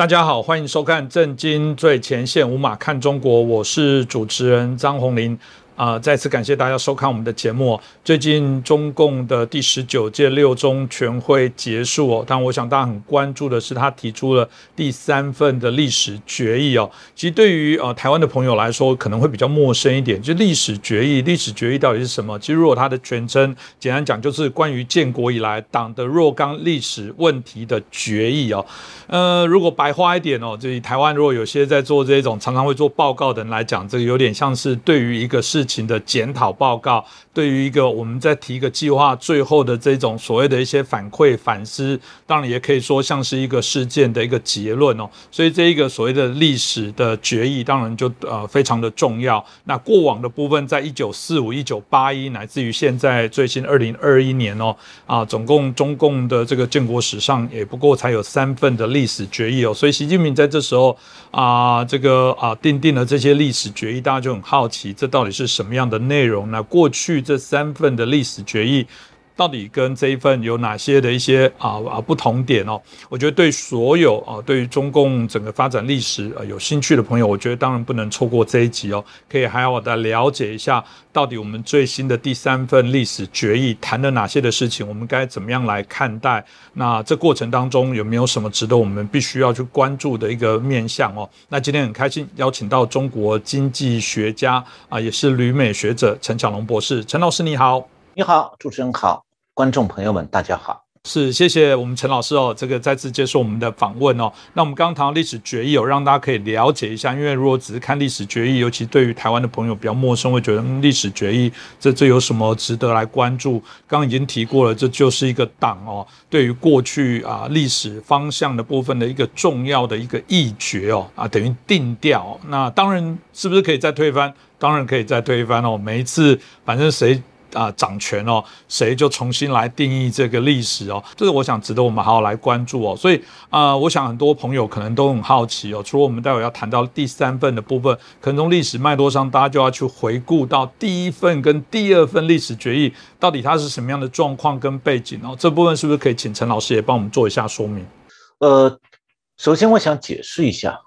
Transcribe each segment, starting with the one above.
大家好，欢迎收看《震惊最前线》，无马看中国，我是主持人张宏林。啊，再次感谢大家收看我们的节目。最近中共的第十九届六中全会结束哦，但我想大家很关注的是，他提出了第三份的历史决议哦。其实对于呃台湾的朋友来说，可能会比较陌生一点。就历史决议，历史决议到底是什么？其实如果它的全称，简单讲就是关于建国以来党的若干历史问题的决议哦。呃，如果白话一点哦，就台湾如果有些在做这种常常会做报告的人来讲，这个有点像是对于一个事。情的检讨报告，对于一个我们在提一个计划最后的这种所谓的一些反馈反思，当然也可以说像是一个事件的一个结论哦。所以这一个所谓的历史的决议，当然就呃非常的重要。那过往的部分，在一九四五、一九八一，乃至于现在最新二零二一年哦，啊，总共中共的这个建国史上也不过才有三份的历史决议哦。所以习近平在这时候啊，这个啊定定了这些历史决议，大家就很好奇，这到底是。什么样的内容呢？过去这三份的历史决议。到底跟这一份有哪些的一些啊啊不同点哦？我觉得对所有啊对于中共整个发展历史啊有兴趣的朋友，我觉得当然不能错过这一集哦，可以还要的了解一下，到底我们最新的第三份历史决议谈了哪些的事情，我们该怎么样来看待？那这过程当中有没有什么值得我们必须要去关注的一个面向哦？那今天很开心邀请到中国经济学家啊，也是旅美学者陈小龙博士，陈老师你好，你好，主持人好。观众朋友们，大家好，是谢谢我们陈老师哦，这个再次接受我们的访问哦。那我们刚刚谈到历史决议哦，让大家可以了解一下，因为如果只是看历史决议，尤其对于台湾的朋友比较陌生，会觉得历史决议这这有什么值得来关注？刚刚已经提过了，这就是一个党哦，对于过去啊历史方向的部分的一个重要的一个议决哦啊，等于定调。那当然是不是可以再推翻？当然可以再推翻哦。每一次反正谁。啊，掌权哦，谁就重新来定义这个历史哦，这是我想值得我们好好来关注哦。所以啊，我想很多朋友可能都很好奇哦。除了我们待会要谈到第三份的部分，可能从历史脉络上，大家就要去回顾到第一份跟第二份历史决议到底它是什么样的状况跟背景哦。这部分是不是可以请陈老师也帮我们做一下说明？呃，首先我想解释一下，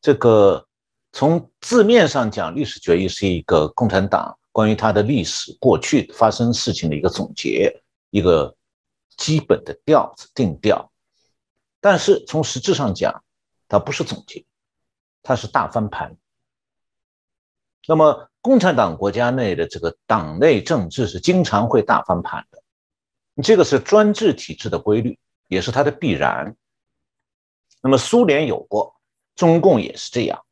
这个从字面上讲，历史决议是一个共产党。关于它的历史过去发生事情的一个总结，一个基本的调子定调，但是从实质上讲，它不是总结，它是大翻盘。那么，共产党国家内的这个党内政治是经常会大翻盘的，这个是专制体制的规律，也是它的必然。那么，苏联有过，中共也是这样。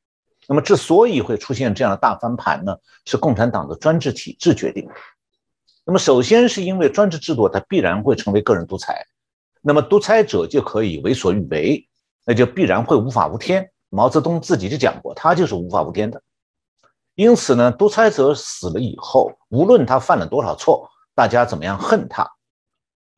那么，之所以会出现这样的大翻盘呢，是共产党的专制体制决定的。那么，首先是因为专制制度它必然会成为个人独裁，那么独裁者就可以为所欲为，那就必然会无法无天。毛泽东自己就讲过，他就是无法无天的。因此呢，独裁者死了以后，无论他犯了多少错，大家怎么样恨他，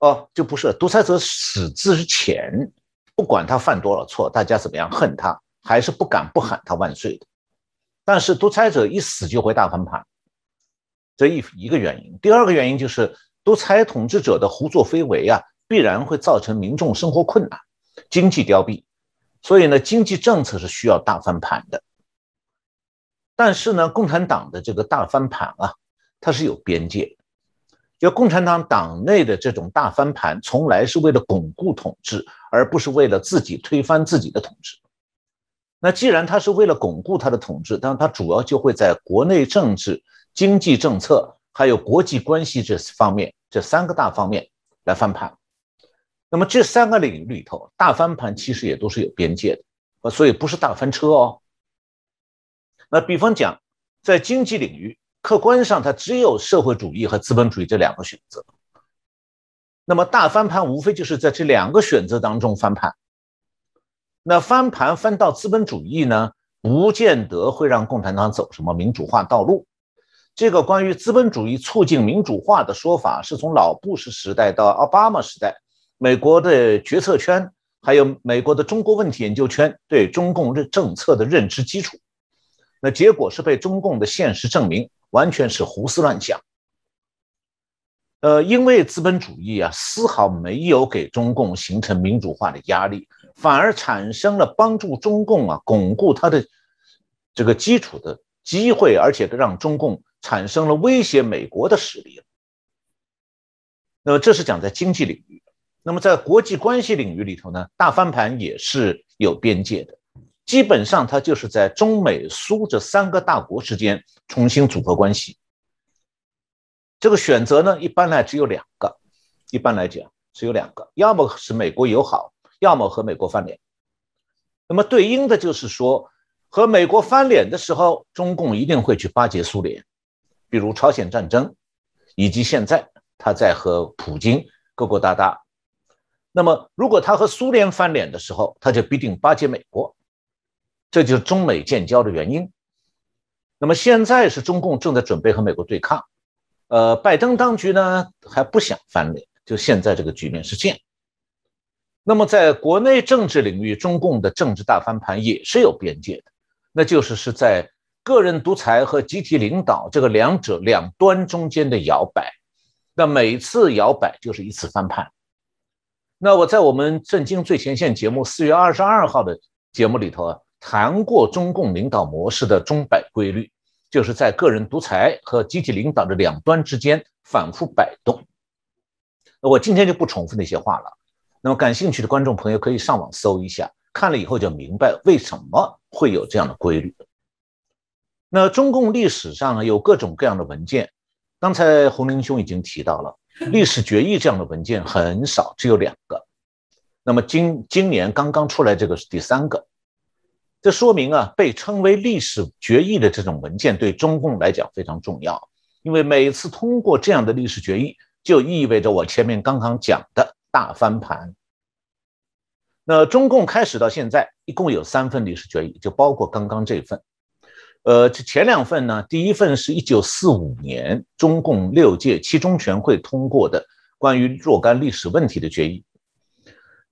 哦，就不是独裁者死之前，不管他犯多少错，大家怎么样恨他。还是不敢不喊他万岁的，但是独裁者一死就会大翻盘，这一一个原因。第二个原因就是独裁统治者的胡作非为啊，必然会造成民众生活困难、经济凋敝，所以呢，经济政策是需要大翻盘的。但是呢，共产党的这个大翻盘啊，它是有边界，就共产党党内的这种大翻盘，从来是为了巩固统治，而不是为了自己推翻自己的统治。那既然他是为了巩固他的统治，当然他主要就会在国内政治、经济政策还有国际关系这方面这三个大方面来翻盘。那么这三个领域里头，大翻盘其实也都是有边界的，所以不是大翻车哦。那比方讲，在经济领域，客观上它只有社会主义和资本主义这两个选择。那么大翻盘无非就是在这两个选择当中翻盘。那翻盘翻到资本主义呢，不见得会让共产党走什么民主化道路。这个关于资本主义促进民主化的说法，是从老布什时代到奥巴马时代，美国的决策圈还有美国的中国问题研究圈对中共认政策的认知基础。那结果是被中共的现实证明，完全是胡思乱想。呃，因为资本主义啊，丝毫没有给中共形成民主化的压力。反而产生了帮助中共啊巩固它的这个基础的机会，而且让中共产生了威胁美国的实力。那么这是讲在经济领域。那么在国际关系领域里头呢，大翻盘也是有边界的，基本上它就是在中美苏这三个大国之间重新组合关系。这个选择呢，一般来只有两个，一般来讲只有两个，要么是美国友好，要么和美国翻脸。那么对应的就是说，和美国翻脸的时候，中共一定会去巴结苏联，比如朝鲜战争，以及现在他在和普京勾勾搭搭。那么如果他和苏联翻脸的时候，他就必定巴结美国，这就是中美建交的原因。那么现在是中共正在准备和美国对抗。呃，拜登当局呢还不想翻脸，就现在这个局面是这样。那么在国内政治领域，中共的政治大翻盘也是有边界的，那就是是在个人独裁和集体领导这个两者两端中间的摇摆。那每次摇摆就是一次翻盘。那我在我们《震惊最前线》节目四月二十二号的节目里头啊，谈过中共领导模式的钟摆规律。就是在个人独裁和集体领导的两端之间反复摆动。我今天就不重复那些话了。那么感兴趣的观众朋友可以上网搜一下，看了以后就明白为什么会有这样的规律。那中共历史上有各种各样的文件，刚才洪林兄已经提到了，历史决议这样的文件很少，只有两个。那么今今年刚刚出来这个是第三个。这说明啊，被称为历史决议的这种文件对中共来讲非常重要，因为每次通过这样的历史决议，就意味着我前面刚刚讲的大翻盘。那中共开始到现在一共有三份历史决议，就包括刚刚这份。呃，这前两份呢，第一份是一九四五年中共六届七中全会通过的关于若干历史问题的决议。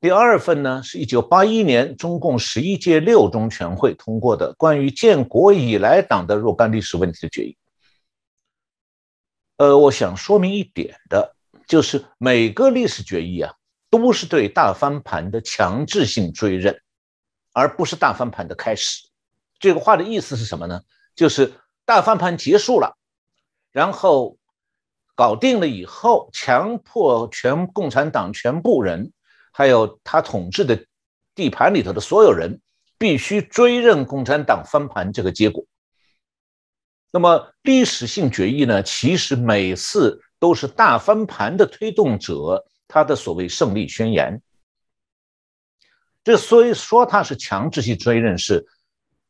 第二份呢，是一九八一年中共十一届六中全会通过的关于建国以来党的若干历史问题的决议。呃，我想说明一点的，就是每个历史决议啊，都是对大翻盘的强制性追认，而不是大翻盘的开始。这个话的意思是什么呢？就是大翻盘结束了，然后搞定了以后，强迫全共产党全部人。还有他统治的地盘里头的所有人必须追认共产党翻盘这个结果。那么历史性决议呢？其实每次都是大翻盘的推动者他的所谓胜利宣言。这所以说他是强制性追认，是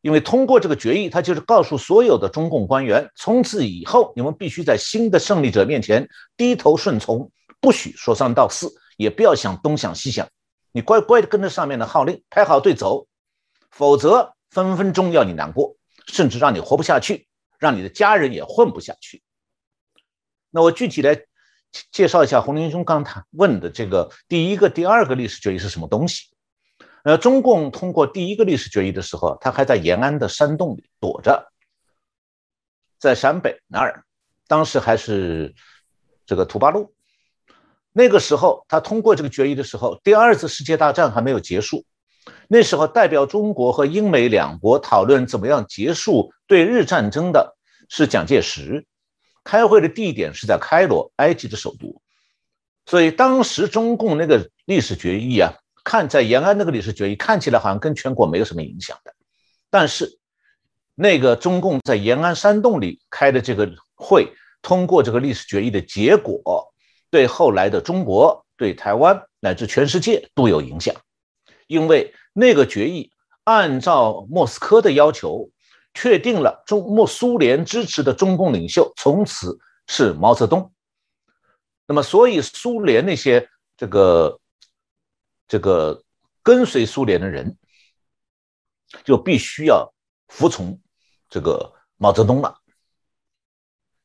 因为通过这个决议，他就是告诉所有的中共官员，从此以后你们必须在新的胜利者面前低头顺从，不许说三道四。也不要想东想西想，你乖乖的跟着上面的号令排好队走，否则分分钟要你难过，甚至让你活不下去，让你的家人也混不下去。那我具体来介绍一下洪林兄刚谈问的这个第一个、第二个历史决议是什么东西。呃，中共通过第一个历史决议的时候，他还在延安的山洞里躲着，在陕北那儿，当时还是这个土八路。那个时候，他通过这个决议的时候，第二次世界大战还没有结束。那时候，代表中国和英美两国讨论怎么样结束对日战争的是蒋介石。开会的地点是在开罗，埃及的首都。所以当时中共那个历史决议啊，看在延安那个历史决议看起来好像跟全国没有什么影响的，但是那个中共在延安山洞里开的这个会，通过这个历史决议的结果。对后来的中国、对台湾乃至全世界都有影响，因为那个决议按照莫斯科的要求，确定了中莫苏联支持的中共领袖从此是毛泽东。那么，所以苏联那些这个这个跟随苏联的人，就必须要服从这个毛泽东了。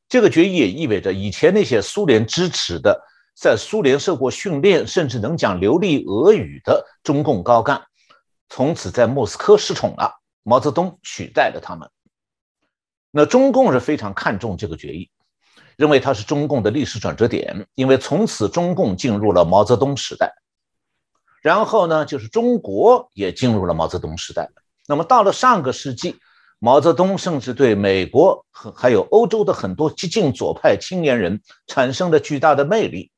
这个决议也意味着，以前那些苏联支持的、在苏联受过训练，甚至能讲流利俄语的中共高干，从此在莫斯科失宠了。毛泽东取代了他们。那中共是非常看重这个决议，认为它是中共的历史转折点，因为从此中共进入了毛泽东时代。然后呢，就是中国也进入了毛泽东时代。那么到了上个世纪，毛泽东甚至对美国和还有欧洲的很多激进左派青年人产生了巨大的魅力。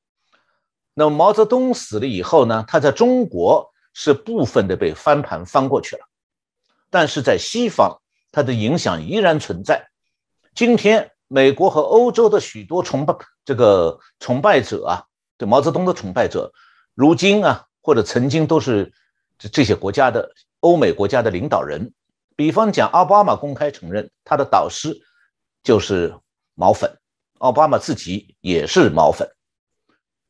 那么毛泽东死了以后呢，他在中国是部分的被翻盘翻过去了，但是在西方，他的影响依然存在。今天，美国和欧洲的许多崇拜这个崇拜者啊，对毛泽东的崇拜者，如今啊。或者曾经都是这这些国家的欧美国家的领导人，比方讲，奥巴马公开承认他的导师就是毛粉，奥巴马自己也是毛粉。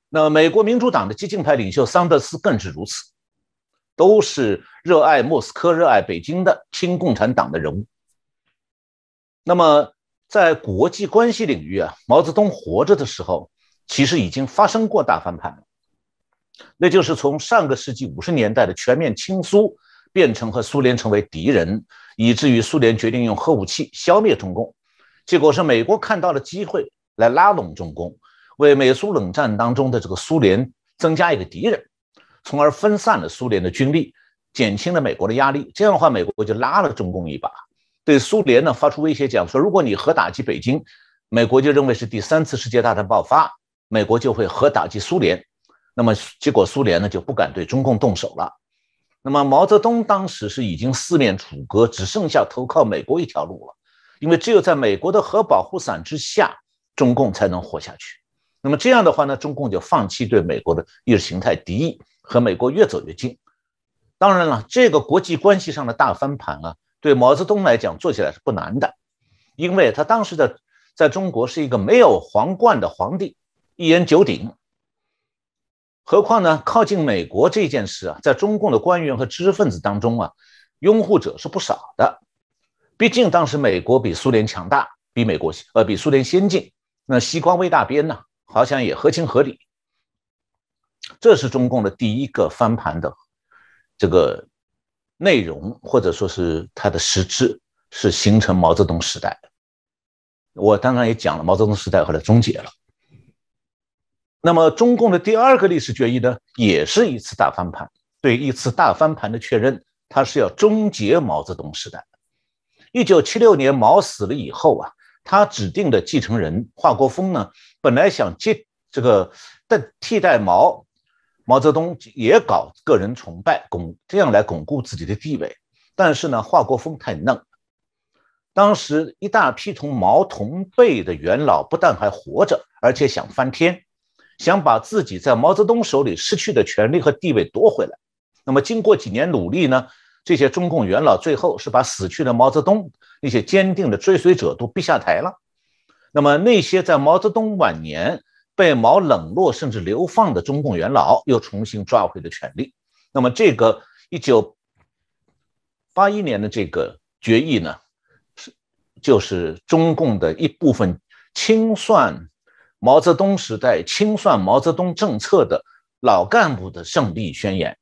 那美国民主党的激进派领袖桑德斯更是如此，都是热爱莫斯科、热爱北京的亲共产党的人物。那么在国际关系领域啊，毛泽东活着的时候，其实已经发生过大翻盘了。那就是从上个世纪五十年代的全面亲苏，变成和苏联成为敌人，以至于苏联决定用核武器消灭中共。结果是美国看到了机会来拉拢中共，为美苏冷战当中的这个苏联增加一个敌人，从而分散了苏联的军力，减轻了美国的压力。这样的话，美国就拉了中共一把，对苏联呢发出威胁，讲说如果你核打击北京，美国就认为是第三次世界大战爆发，美国就会核打击苏联。那么结果，苏联呢就不敢对中共动手了。那么毛泽东当时是已经四面楚歌，只剩下投靠美国一条路了。因为只有在美国的核保护伞之下，中共才能活下去。那么这样的话呢，中共就放弃对美国的意识形态敌意，和美国越走越近。当然了，这个国际关系上的大翻盘啊，对毛泽东来讲做起来是不难的，因为他当时的在中国是一个没有皇冠的皇帝，一言九鼎。何况呢？靠近美国这件事啊，在中共的官员和知识分子当中啊，拥护者是不少的。毕竟当时美国比苏联强大，比美国呃比苏联先进，那西瓜微大边呢，好像也合情合理。这是中共的第一个翻盘的这个内容，或者说是它的实质，是形成毛泽东时代。我刚刚也讲了，毛泽东时代后来终结了。那么，中共的第二个历史决议呢，也是一次大翻盘。对一次大翻盘的确认，它是要终结毛泽东时代。一九七六年毛死了以后啊，他指定的继承人华国锋呢，本来想接这个代替代毛，毛泽东也搞个人崇拜，巩这样来巩固自己的地位。但是呢，华国锋太嫩，当时一大批同毛同辈的元老不但还活着，而且想翻天。想把自己在毛泽东手里失去的权利和地位夺回来。那么，经过几年努力呢？这些中共元老最后是把死去的毛泽东那些坚定的追随者都逼下台了。那么，那些在毛泽东晚年被毛冷落甚至流放的中共元老又重新抓回了权力。那么，这个一九八一年的这个决议呢，是就是中共的一部分清算。毛泽东时代清算毛泽东政策的老干部的胜利宣言。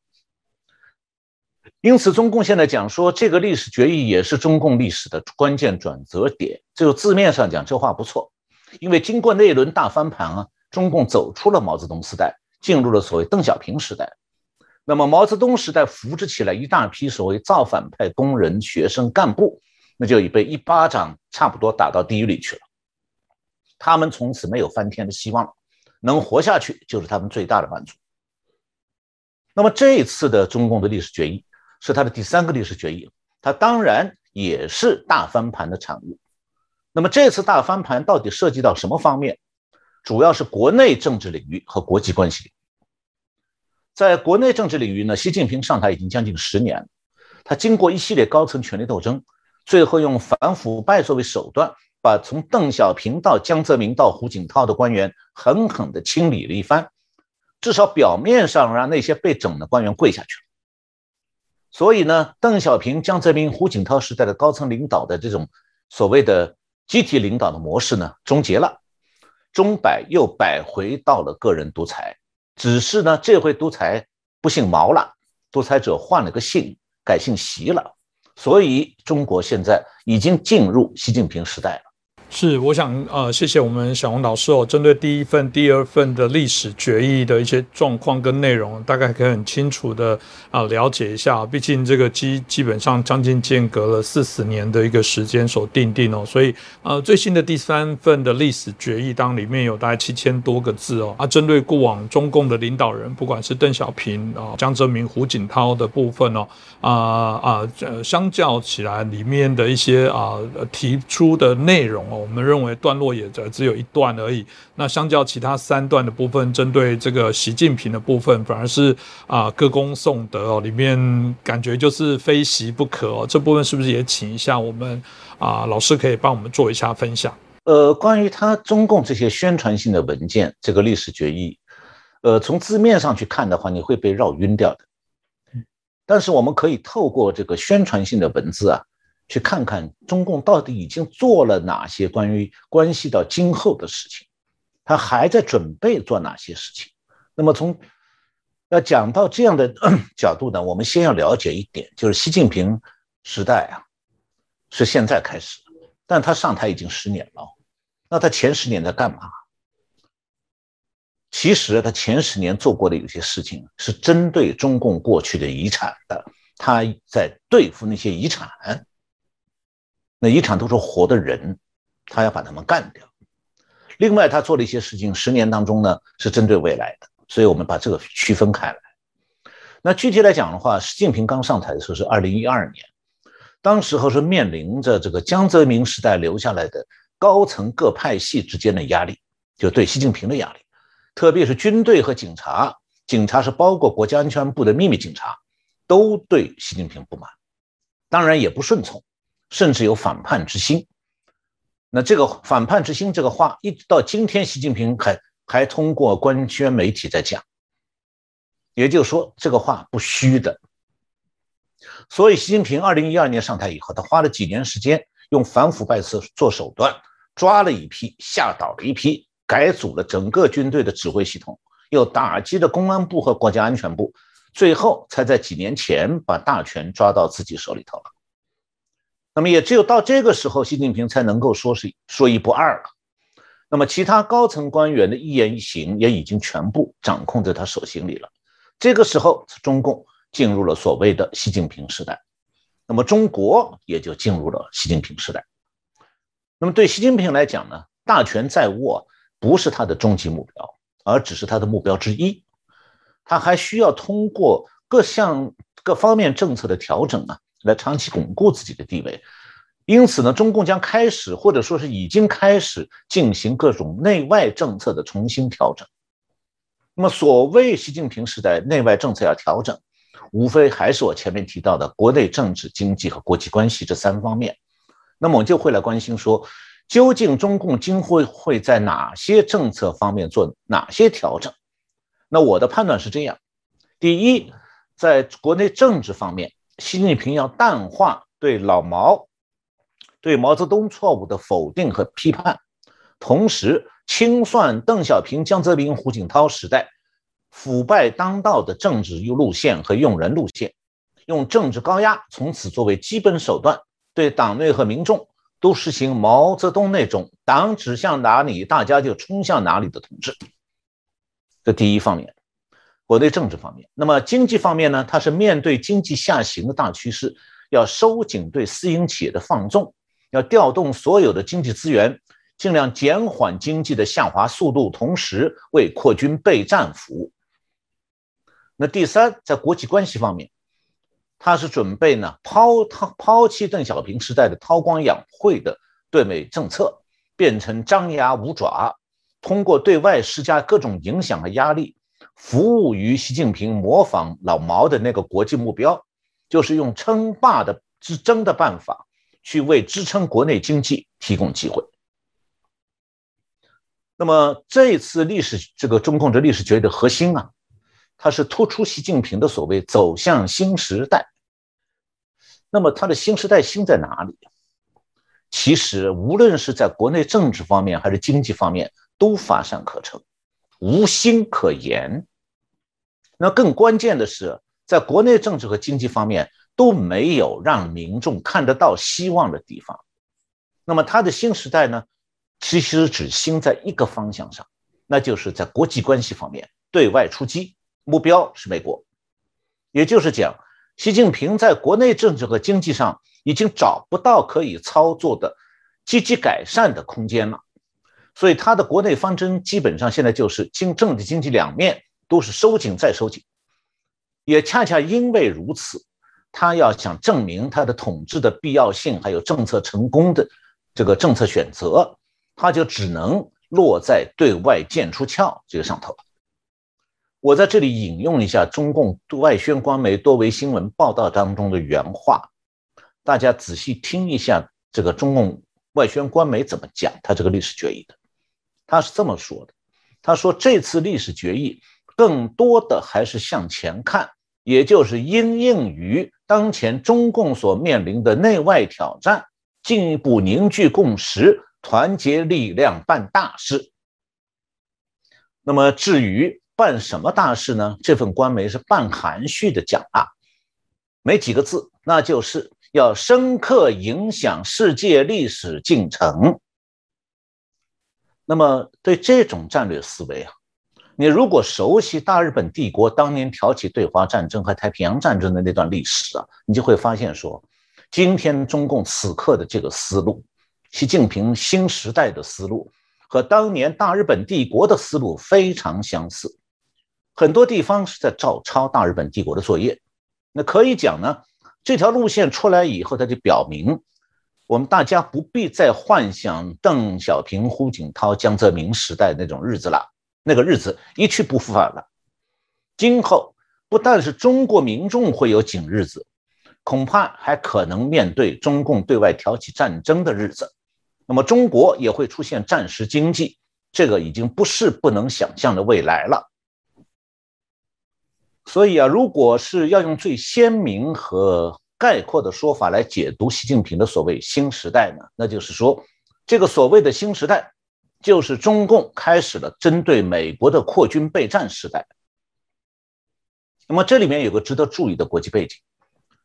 因此，中共现在讲说这个历史决议也是中共历史的关键转折点。就字面上讲，这话不错，因为经过那一轮大翻盘啊，中共走出了毛泽东时代，进入了所谓邓小平时代。那么，毛泽东时代扶植起来一大批所谓造反派工人、学生、干部，那就已被一巴掌差不多打到地狱里去了。他们从此没有翻天的希望，能活下去就是他们最大的满足。那么这一次的中共的历史决议是他的第三个历史决议，它当然也是大翻盘的产物。那么这次大翻盘到底涉及到什么方面？主要是国内政治领域和国际关系领域。在国内政治领域呢，习近平上台已经将近十年，他经过一系列高层权力斗争，最后用反腐败作为手段。把从邓小平到江泽民到胡锦涛的官员狠狠地清理了一番，至少表面上让那些被整的官员跪下去了。所以呢，邓小平、江泽民、胡锦涛时代的高层领导的这种所谓的集体领导的模式呢，终结了，钟摆又摆回到了个人独裁。只是呢，这回独裁不姓毛了，独裁者换了个姓，改姓习了。所以中国现在已经进入习近平时代。是，我想呃，谢谢我们小红老师哦。针对第一份、第二份的历史决议的一些状况跟内容，大概可以很清楚的啊了解一下。毕竟这个基基本上将近间隔了四十年的一个时间所定定哦，所以呃，最新的第三份的历史决议当里面有大概七千多个字哦。啊，针对过往中共的领导人，不管是邓小平啊、江泽民、胡锦涛的部分哦，啊啊呃，相较起来，里面的一些啊提出的内容哦。我们认为段落也只只有一段而已。那相较其他三段的部分，针对这个习近平的部分，反而是啊歌功颂德哦，里面感觉就是非习不可哦。这部分是不是也请一下我们啊老师可以帮我们做一下分享？呃，关于他中共这些宣传性的文件，这个历史决议，呃，从字面上去看的话，你会被绕晕掉的。但是我们可以透过这个宣传性的文字啊。去看看中共到底已经做了哪些关于关系到今后的事情，他还在准备做哪些事情。那么从要讲到这样的 角度呢，我们先要了解一点，就是习近平时代啊是现在开始，但他上台已经十年了。那他前十年在干嘛？其实他前十年做过的有些事情是针对中共过去的遗产的，他在对付那些遗产。那遗产都是活的人，他要把他们干掉。另外，他做了一些事情，十年当中呢是针对未来的，所以我们把这个区分开来。那具体来讲的话，习近平刚上台的时候是二零一二年，当时候是面临着这个江泽民时代留下来的高层各派系之间的压力，就对习近平的压力，特别是军队和警察，警察是包括国家安全部的秘密警察，都对习近平不满，当然也不顺从。甚至有反叛之心，那这个反叛之心这个话，一直到今天，习近平还还通过官宣媒体在讲，也就是说，这个话不虚的。所以，习近平二零一二年上台以后，他花了几年时间，用反腐败做做手段，抓了一批，吓倒了一批，改组了整个军队的指挥系统，又打击了公安部和国家安全部，最后才在几年前把大权抓到自己手里头了。那么也只有到这个时候，习近平才能够说是说一不二了。那么其他高层官员的一言一行也已经全部掌控在他手心里了。这个时候，中共进入了所谓的习近平时代，那么中国也就进入了习近平时代。那么对习近平来讲呢，大权在握不是他的终极目标，而只是他的目标之一。他还需要通过各项各方面政策的调整啊。来长期巩固自己的地位，因此呢，中共将开始或者说是已经开始进行各种内外政策的重新调整。那么，所谓习近平时代内外政策要调整，无非还是我前面提到的国内政治、经济和国际关系这三方面。那么，我们就会来关心说，究竟中共今后会在哪些政策方面做哪些调整？那我的判断是这样：第一，在国内政治方面。习近平要淡化对老毛、对毛泽东错误的否定和批判，同时清算邓小平、江泽民、胡锦涛时代腐败当道的政治路线和用人路线，用政治高压从此作为基本手段，对党内和民众都实行毛泽东那种“党指向哪里，大家就冲向哪里”的统治。这第一方面。国内政治方面，那么经济方面呢？它是面对经济下行的大趋势，要收紧对私营企业的放纵，要调动所有的经济资源，尽量减缓经济的下滑速度，同时为扩军备战服务。那第三，在国际关系方面，他是准备呢抛抛抛弃邓小平时代的韬光养晦的对美政策，变成张牙舞爪，通过对外施加各种影响和压力。服务于习近平模仿老毛的那个国际目标，就是用称霸的之争的办法，去为支撑国内经济提供机会。那么这次历史这个中共的历史决议的核心啊，它是突出习近平的所谓走向新时代。那么他的新时代新在哪里？其实无论是在国内政治方面还是经济方面，都乏善可陈。无心可言。那更关键的是，在国内政治和经济方面都没有让民众看得到希望的地方。那么他的新时代呢，其实只心在一个方向上，那就是在国际关系方面对外出击，目标是美国。也就是讲，习近平在国内政治和经济上已经找不到可以操作的积极改善的空间了，所以他的国内方针基本上现在就是经政治经济两面都是收紧再收紧。也恰恰因为如此，他要想证明他的统治的必要性，还有政策成功的这个政策选择。他就只能落在对外剑出鞘这个上头。我在这里引用一下中共外宣官媒多维新闻报道当中的原话，大家仔细听一下这个中共外宣官媒怎么讲他这个历史决议的。他是这么说的：“他说这次历史决议更多的还是向前看，也就是因应于当前中共所面临的内外挑战，进一步凝聚共识。”团结力量办大事。那么至于办什么大事呢？这份官媒是半含蓄的讲啊，没几个字，那就是要深刻影响世界历史进程。那么对这种战略思维啊，你如果熟悉大日本帝国当年挑起对华战争和太平洋战争的那段历史啊，你就会发现说，今天中共此刻的这个思路。习近平新时代的思路和当年大日本帝国的思路非常相似，很多地方是在照抄大日本帝国的作业。那可以讲呢，这条路线出来以后，它就表明我们大家不必再幻想邓小平、胡锦涛、江泽民时代那种日子了，那个日子一去不复返了。今后不但是中国民众会有紧日子，恐怕还可能面对中共对外挑起战争的日子。那么中国也会出现战时经济，这个已经不是不能想象的未来了。所以啊，如果是要用最鲜明和概括的说法来解读习近平的所谓新时代呢，那就是说，这个所谓的新时代，就是中共开始了针对美国的扩军备战时代。那么这里面有个值得注意的国际背景，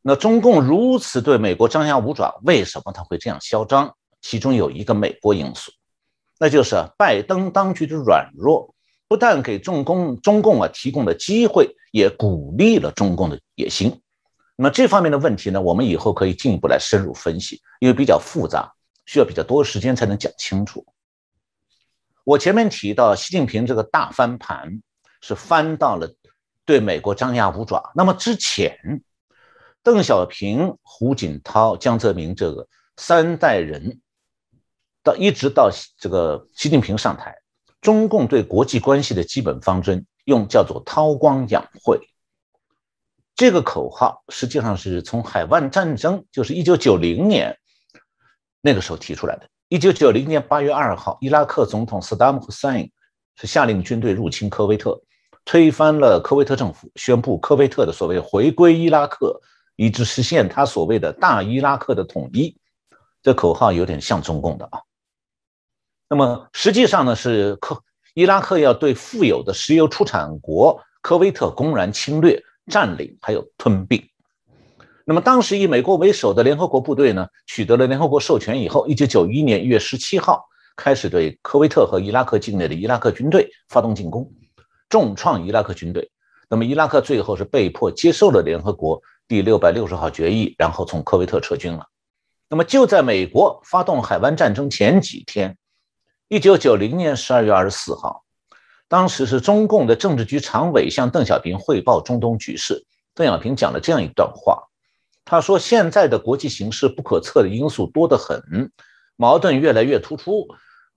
那中共如此对美国张牙舞爪，为什么他会这样嚣张？其中有一个美国因素，那就是拜登当局的软弱，不但给中共中共啊提供了机会，也鼓励了中共的野心。那么这方面的问题呢，我们以后可以进一步来深入分析，因为比较复杂，需要比较多时间才能讲清楚。我前面提到，习近平这个大翻盘是翻到了对美国张牙舞爪。那么之前，邓小平、胡锦涛、江泽民这个三代人。到一直到这个习近平上台，中共对国际关系的基本方针用叫做韬光养晦。这个口号实际上是从海湾战争，就是一九九零年那个时候提出来的。一九九零年八月二号，伊拉克总统萨达姆·胡 i n 是下令军队入侵科威特，推翻了科威特政府，宣布科威特的所谓回归伊拉克，以致实现他所谓的大伊拉克的统一。这口号有点像中共的啊。那么实际上呢，是科伊拉克要对富有的石油出产国科威特公然侵略、占领，还有吞并。那么当时以美国为首的联合国部队呢，取得了联合国授权以后，一九九一年一月十七号开始对科威特和伊拉克境内的伊拉克军队发动进攻，重创伊拉克军队。那么伊拉克最后是被迫接受了联合国第六百六十号决议，然后从科威特撤军了。那么就在美国发动海湾战争前几天。一九九零年十二月二十四号，当时是中共的政治局常委向邓小平汇报中东局势。邓小平讲了这样一段话，他说：“现在的国际形势不可测的因素多得很，矛盾越来越突出。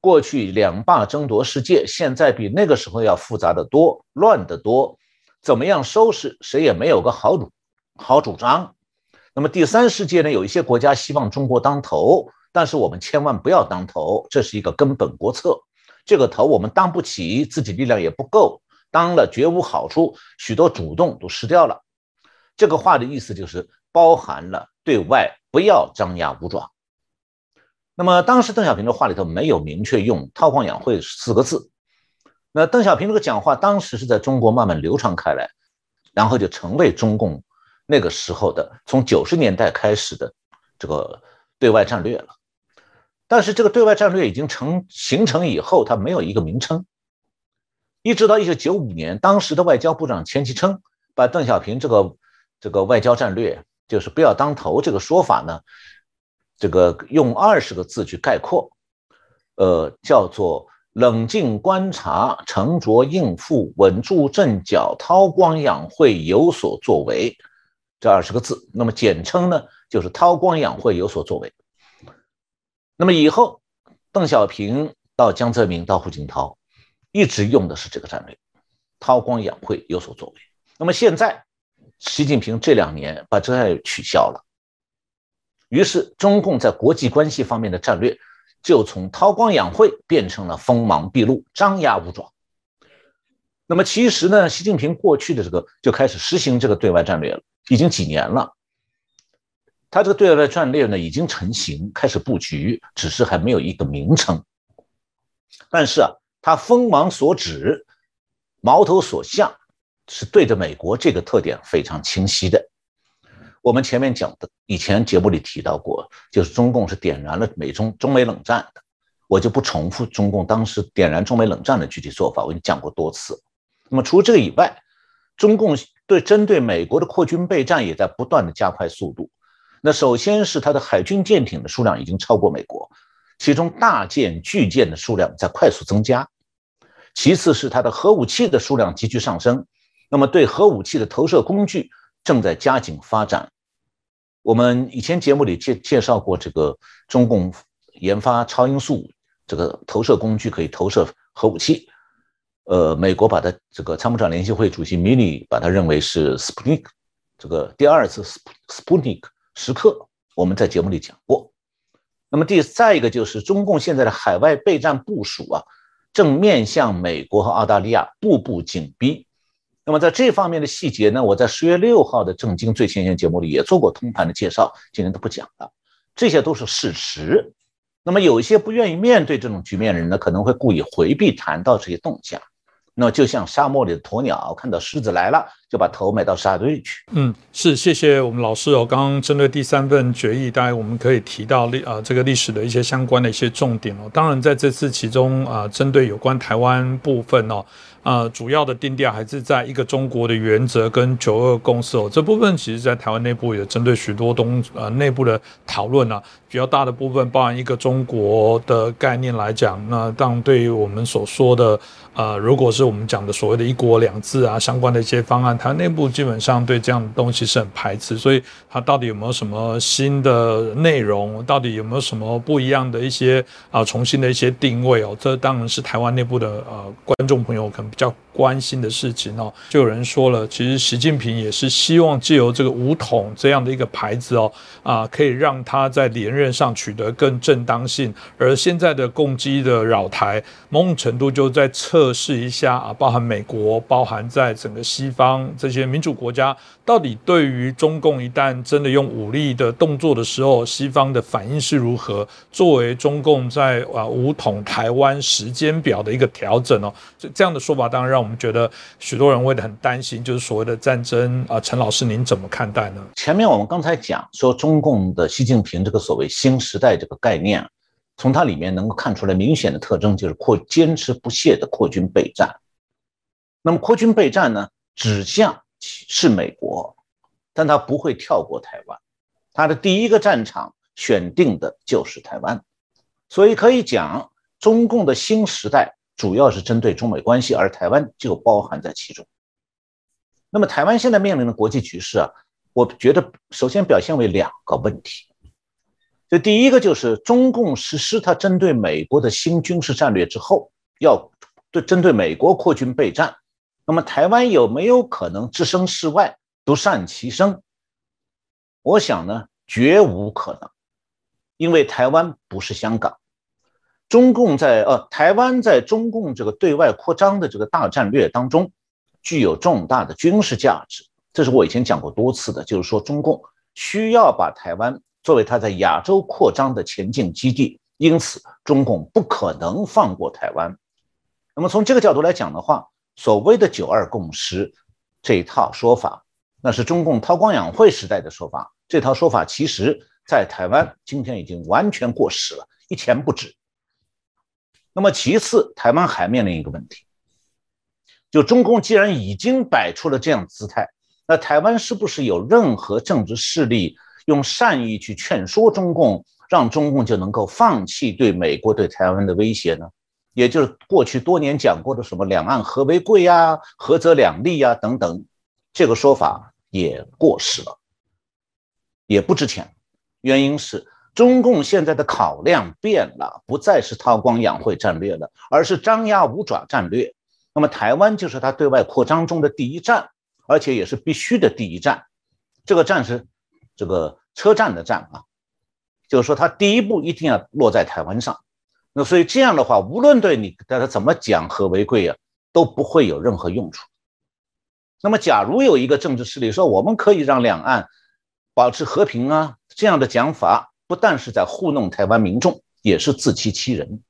过去两霸争夺世界，现在比那个时候要复杂的多，乱得多。怎么样收拾，谁也没有个好主好主张。那么第三世界呢？有一些国家希望中国当头。”但是我们千万不要当头，这是一个根本国策。这个头我们当不起，自己力量也不够，当了绝无好处，许多主动都失掉了。这个话的意思就是包含了对外不要张牙舞爪。那么当时邓小平的话里头没有明确用“韬光养晦”四个字。那邓小平这个讲话当时是在中国慢慢流传开来，然后就成为中共那个时候的从九十年代开始的这个对外战略了。但是这个对外战略已经成形成以后，它没有一个名称。一直到一九九五年，当时的外交部长钱其琛把邓小平这个这个外交战略，就是不要当头这个说法呢，这个用二十个字去概括，呃，叫做冷静观察、沉着应付、稳住阵脚、韬光养晦、有所作为，这二十个字，那么简称呢就是韬光养晦、有所作为。那么以后，邓小平到江泽民到胡锦涛。一直用的是这个战略，韬光养晦，有所作为。那么现在，习近平这两年把这战略取消了，于是中共在国际关系方面的战略就从韬光养晦变成了锋芒毕露、张牙舞爪。那么其实呢，习近平过去的这个就开始实行这个对外战略了，已经几年了。他这个对外战略呢已经成型，开始布局，只是还没有一个名称。但是啊。他锋芒所指，矛头所向，是对着美国，这个特点非常清晰的。我们前面讲的，以前节目里提到过，就是中共是点燃了美中中美冷战的，我就不重复中共当时点燃中美冷战的具体做法，我已经讲过多次。那么除了这个以外，中共对针对美国的扩军备战也在不断的加快速度。那首先是它的海军舰艇的数量已经超过美国，其中大舰、巨舰的数量在快速增加。其次是它的核武器的数量急剧上升，那么对核武器的投射工具正在加紧发展。我们以前节目里介介绍过，这个中共研发超音速这个投射工具可以投射核武器。呃，美国把它这个参谋长联席会主席米利把它认为是 Sputnik 这个第二次 Sputnik 时刻，我们在节目里讲过。那么第再一个就是中共现在的海外备战部署啊。正面向美国和澳大利亚步步紧逼。那么在这方面的细节呢，我在十月六号的正经最前线节目里也做过通盘的介绍，今天都不讲了。这些都是事实。那么有一些不愿意面对这种局面的人呢，可能会故意回避谈到这些动向。那就像沙漠里的鸵鸟，看到狮子来了，就把头埋到沙堆里去。嗯，是，谢谢我们老师哦。刚刚针对第三份决议，大概我们可以提到历啊这个历史的一些相关的一些重点哦。当然，在这次其中啊，针对有关台湾部分哦。呃，主要的定调还是在一个中国的原则跟九二共识哦。这部分其实，在台湾内部也针对许多东呃内部的讨论啊，比较大的部分包含一个中国的概念来讲，那当对于我们所说的呃，如果是我们讲的所谓的一国两制啊，相关的一些方案，它内部基本上对这样的东西是很排斥。所以，它到底有没有什么新的内容？到底有没有什么不一样的一些啊，重新的一些定位哦？这当然是台湾内部的呃观众朋友可能。比较关心的事情哦，就有人说了，其实习近平也是希望借由这个武统这样的一个牌子哦，啊，可以让他在连任上取得更正当性。而现在的攻击的扰台，某种程度就在测测试一下啊，包含美国，包含在整个西方这些民主国家，到底对于中共一旦真的用武力的动作的时候，西方的反应是如何？作为中共在啊武统台湾时间表的一个调整哦，这这样的说法。当然，让我们觉得许多人会很担心，就是所谓的战争啊。陈老师，您怎么看待呢？前面我们刚才讲说，中共的习近平这个所谓新时代这个概念，从它里面能够看出来明显的特征，就是扩坚持不懈的扩军备战。那么扩军备战呢，指向是美国，但它不会跳过台湾，他的第一个战场选定的就是台湾，所以可以讲，中共的新时代。主要是针对中美关系，而台湾就包含在其中。那么，台湾现在面临的国际局势啊，我觉得首先表现为两个问题。这第一个就是中共实施它针对美国的新军事战略之后，要对针对美国扩军备战。那么，台湾有没有可能置身事外，独善其身？我想呢，绝无可能，因为台湾不是香港。中共在呃台湾在中共这个对外扩张的这个大战略当中，具有重大的军事价值。这是我以前讲过多次的，就是说中共需要把台湾作为它在亚洲扩张的前进基地，因此中共不可能放过台湾。那么从这个角度来讲的话，所谓的九二共识这一套说法，那是中共韬光养晦时代的说法。这套说法其实在台湾今天已经完全过时了。一钱不值。那么其次，台湾还面临一个问题，就中共既然已经摆出了这样姿态，那台湾是不是有任何政治势力用善意去劝说中共，让中共就能够放弃对美国对台湾的威胁呢？也就是过去多年讲过的什么两岸和为贵呀、合则两利呀等等，这个说法也过时了，也不值钱。原因是中共现在的考量变了，不再是韬光养晦战略了，而是张牙舞爪战略。那么台湾就是他对外扩张中的第一站，而且也是必须的第一站。这个战是这个车站的站啊，就是说他第一步一定要落在台湾上。那所以这样的话，无论对你大家怎么讲和为贵啊，都不会有任何用处。那么，假如有一个政治势力说我们可以让两岸保持和平啊，这样的讲法不但是在糊弄台湾民众，也是自欺欺人。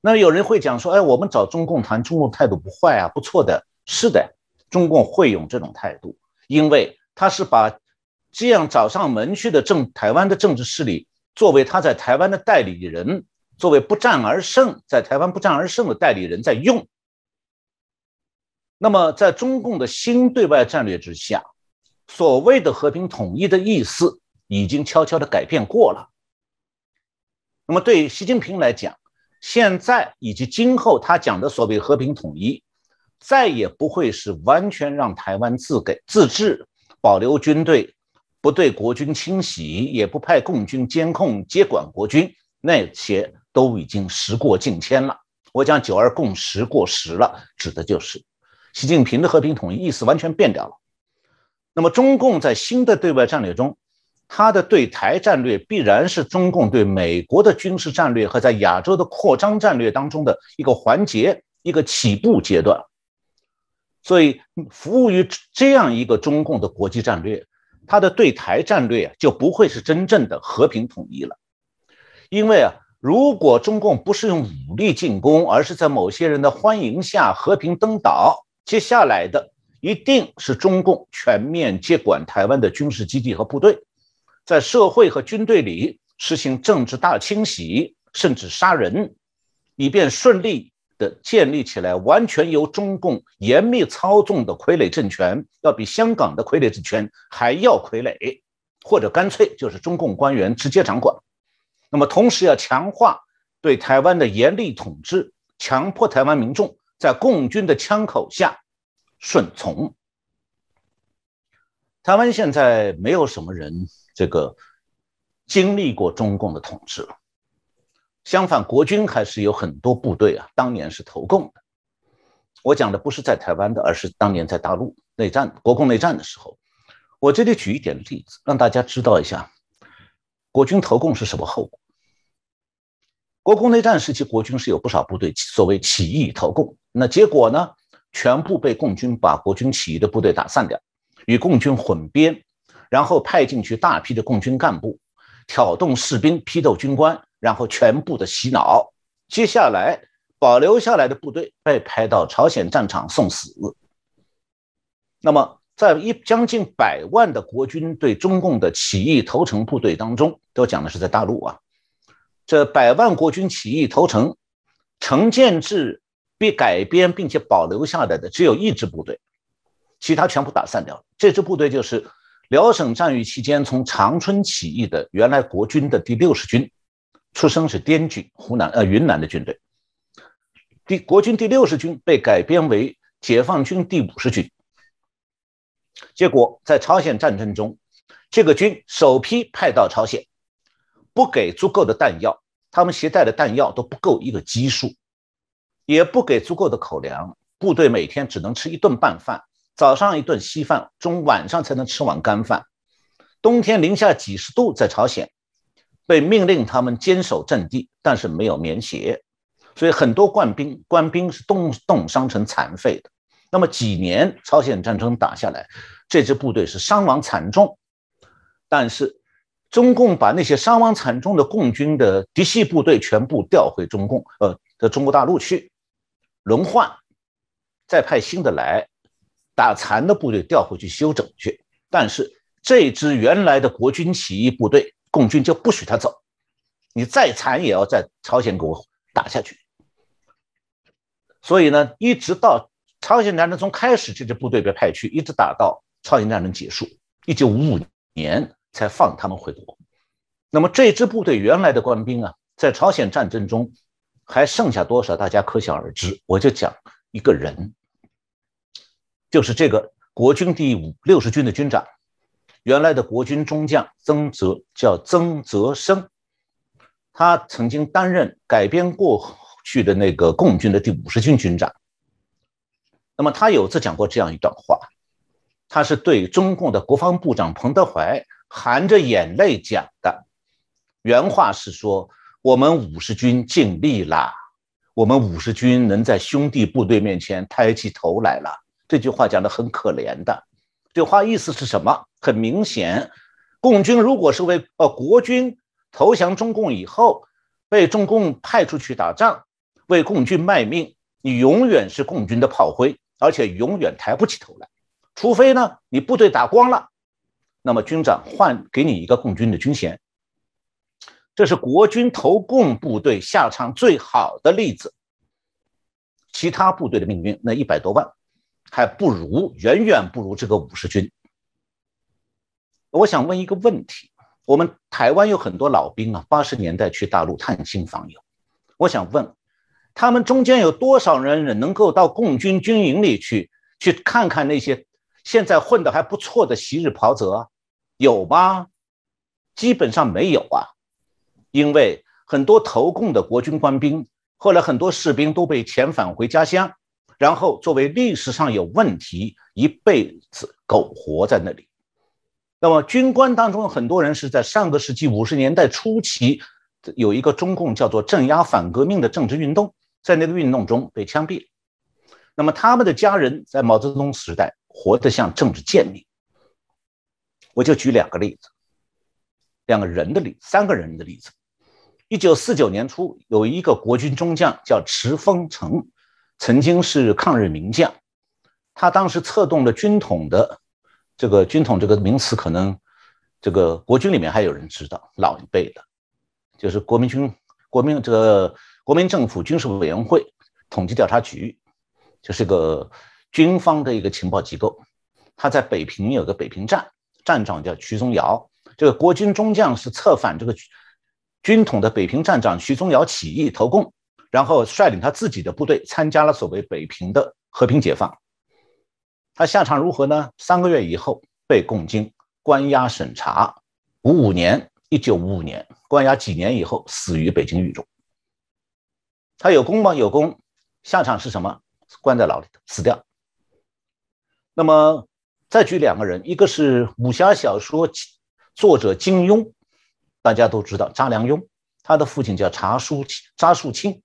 那有人会讲说，哎，我们找中共谈，中共态度不坏啊，不错的。是的，中共会用这种态度，因为他是把这样找上门去的政台湾的政治势力作为他在台湾的代理人。作为不战而胜，在台湾不战而胜的代理人在用。那么，在中共的新对外战略之下，所谓的和平统一的意思已经悄悄的改变过了。那么，对习近平来讲，现在以及今后他讲的所谓和平统一，再也不会是完全让台湾自给自治，保留军队，不对国军清洗，也不派共军监控接管国军那些。都已经时过境迁了。我讲“九二共识”过时了，指的就是习近平的和平统一意思完全变掉了。那么，中共在新的对外战略中，它的对台战略必然是中共对美国的军事战略和在亚洲的扩张战略当中的一个环节、一个起步阶段。所以，服务于这样一个中共的国际战略，他的对台战略就不会是真正的和平统一了，因为啊。如果中共不是用武力进攻，而是在某些人的欢迎下和平登岛，接下来的一定是中共全面接管台湾的军事基地和部队，在社会和军队里实行政治大清洗，甚至杀人，以便顺利的建立起来完全由中共严密操纵的傀儡政权，要比香港的傀儡政权还要傀儡，或者干脆就是中共官员直接掌管。那么，同时要强化对台湾的严厉统治，强迫台湾民众在共军的枪口下顺从。台湾现在没有什么人这个经历过中共的统治了，相反，国军还是有很多部队啊，当年是投共的。我讲的不是在台湾的，而是当年在大陆内战、国共内战的时候。我这里举一点例子，让大家知道一下国军投共是什么后果。国共内战时期，国军是有不少部队所谓起义投共，那结果呢？全部被共军把国军起义的部队打散掉，与共军混编，然后派进去大批的共军干部，挑动士兵批斗军官，然后全部的洗脑。接下来保留下来的部队被派到朝鲜战场送死。那么，在一将近百万的国军对中共的起义投诚部队当中，都讲的是在大陆啊。这百万国军起义投诚，成建制被改编并且保留下来的只有一支部队，其他全部打散掉了。这支部队就是辽沈战役期间从长春起义的原来国军的第六十军，出生是滇军，湖南呃云南的军队。第国军第六十军被改编为解放军第五十军，结果在朝鲜战争中，这个军首批派到朝鲜。不给足够的弹药，他们携带的弹药都不够一个基数，也不给足够的口粮，部队每天只能吃一顿半饭，早上一顿稀饭，中晚上才能吃碗干饭。冬天零下几十度，在朝鲜被命令他们坚守阵地，但是没有棉鞋，所以很多官兵官兵是冻冻伤成残废的。那么几年朝鲜战争打下来，这支部队是伤亡惨重，但是。中共把那些伤亡惨重的共军的嫡系部队全部调回中共，呃，的中国大陆去轮换，再派新的来，打残的部队调回去休整去。但是这支原来的国军起义部队，共军就不许他走，你再惨也要在朝鲜给我打下去。所以呢，一直到朝鲜战争从开始，这支部队被派去，一直打到朝鲜战争结束，一九五五年才放他们回国。那么这支部队原来的官兵啊，在朝鲜战争中还剩下多少，大家可想而知。我就讲一个人，就是这个国军第五六十军的军长，原来的国军中将曾泽，叫曾泽生，他曾经担任改编过。去的那个共军的第五十军军长，那么他有次讲过这样一段话，他是对中共的国防部长彭德怀含着眼泪讲的，原话是说：“我们五十军尽力了，我们五十军能在兄弟部队面前抬起头来了。”这句话讲的很可怜的，这话意思是什么？很明显，共军如果是为呃国军投降中共以后被中共派出去打仗。为共军卖命，你永远是共军的炮灰，而且永远抬不起头来。除非呢，你部队打光了，那么军长换给你一个共军的军衔。这是国军投共部队下场最好的例子。其他部队的命运，那一百多万，还不如，远远不如这个五十军。我想问一个问题：我们台湾有很多老兵啊，八十年代去大陆探亲访友，我想问。他们中间有多少人能够到共军军营里去，去看看那些现在混得还不错的昔日袍泽，有吗？基本上没有啊，因为很多投共的国军官兵，后来很多士兵都被遣返回家乡，然后作为历史上有问题，一辈子苟活在那里。那么军官当中很多人是在上个世纪五十年代初期，有一个中共叫做镇压反革命的政治运动。在那个运动中被枪毙，那么他们的家人在毛泽东时代活得像政治贱民。我就举两个例子，两个人的例，三个人的例子。一九四九年初，有一个国军中将叫池峰成，曾经是抗日名将。他当时策动了军统的这个军统这个名词，可能这个国军里面还有人知道，老一辈的，就是国民军国民这个。国民政府军事委员会统计调查局，就是个军方的一个情报机构。他在北平有个北平站，站长叫徐宗尧。这个国军中将是策反这个军统的北平站长徐宗尧起义投共，然后率领他自己的部队参加了所谓北平的和平解放。他下场如何呢？三个月以后被共军关押审查，五五年，一九五五年关押几年以后死于北京狱中。他有功吗？有功，下场是什么？关在牢里头，死掉。那么再举两个人，一个是武侠小说作者金庸，大家都知道查良镛，他的父亲叫查书查树清；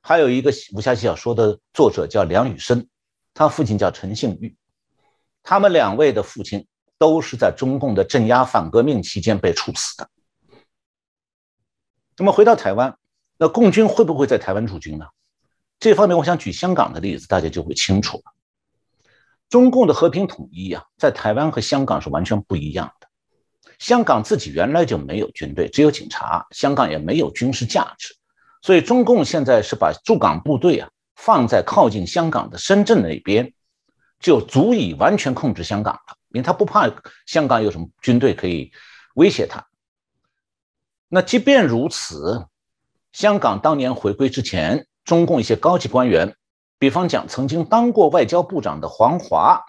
还有一个武侠小说的作者叫梁羽生，他父亲叫陈幸玉。他们两位的父亲都是在中共的镇压反革命期间被处死的。那么回到台湾。那共军会不会在台湾驻军呢？这方面，我想举香港的例子，大家就会清楚了。中共的和平统一啊，在台湾和香港是完全不一样的。香港自己原来就没有军队，只有警察，香港也没有军事价值，所以中共现在是把驻港部队啊放在靠近香港的深圳那边，就足以完全控制香港了，因为他不怕香港有什么军队可以威胁他。那即便如此。香港当年回归之前，中共一些高级官员，比方讲曾经当过外交部长的黄华，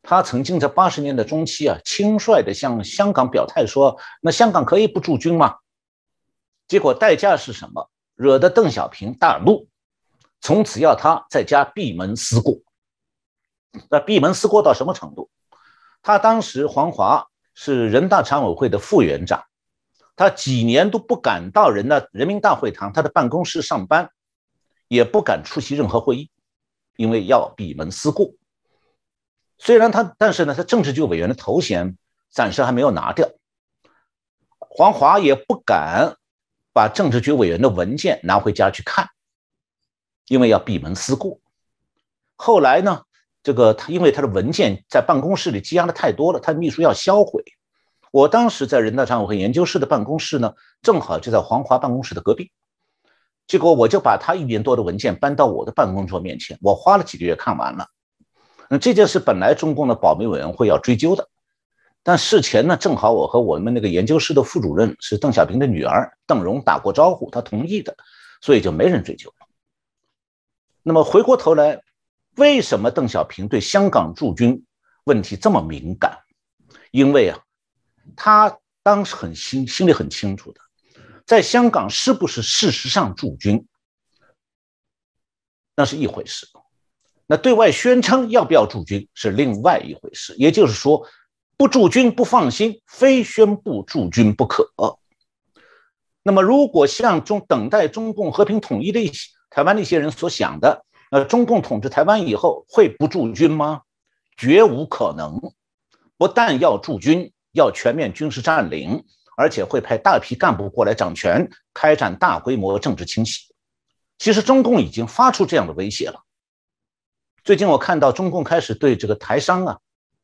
他曾经在八十年代中期啊，轻率的向香港表态说：“那香港可以不驻军吗？”结果代价是什么？惹得邓小平大怒，从此要他在家闭门思过。那闭门思过到什么程度？他当时黄华是人大常委会的副院长。他几年都不敢到人大人民大会堂，他的办公室上班，也不敢出席任何会议，因为要闭门思过。虽然他，但是呢，他政治局委员的头衔暂时还没有拿掉。黄华也不敢把政治局委员的文件拿回家去看，因为要闭门思过。后来呢，这个他因为他的文件在办公室里积压的太多了，他秘书要销毁。我当时在人大常委会研究室的办公室呢，正好就在黄华办公室的隔壁。结果我就把他一年多的文件搬到我的办公桌面前，我花了几个月看完了。那这件事本来中共的保密委员会要追究的，但事前呢，正好我和我们那个研究室的副主任是邓小平的女儿邓蓉打过招呼，她同意的，所以就没人追究。那么回过头来，为什么邓小平对香港驻军问题这么敏感？因为啊，他当时很心心里很清楚的。在香港是不是事实上驻军，那是一回事；那对外宣称要不要驻军是另外一回事。也就是说，不驻军不放心，非宣布驻军不可。那么，如果像中等待中共和平统一的一些台湾那些人所想的，呃，中共统治台湾以后会不驻军吗？绝无可能。不但要驻军，要全面军事占领。而且会派大批干部过来掌权，开展大规模政治清洗。其实中共已经发出这样的威胁了。最近我看到中共开始对这个台商啊，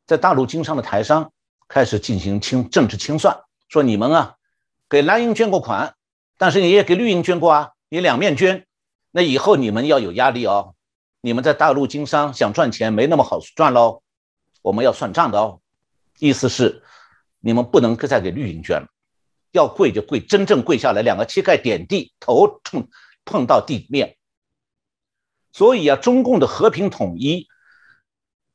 在大陆经商的台商开始进行清政治清算，说你们啊，给蓝营捐过款，但是你也给绿营捐过啊，你两面捐，那以后你们要有压力哦。你们在大陆经商想赚钱没那么好赚喽，我们要算账的哦。意思是你们不能再给绿营捐了。要跪就跪，真正跪下来，两个膝盖点地，头冲碰到地面。所以啊，中共的和平统一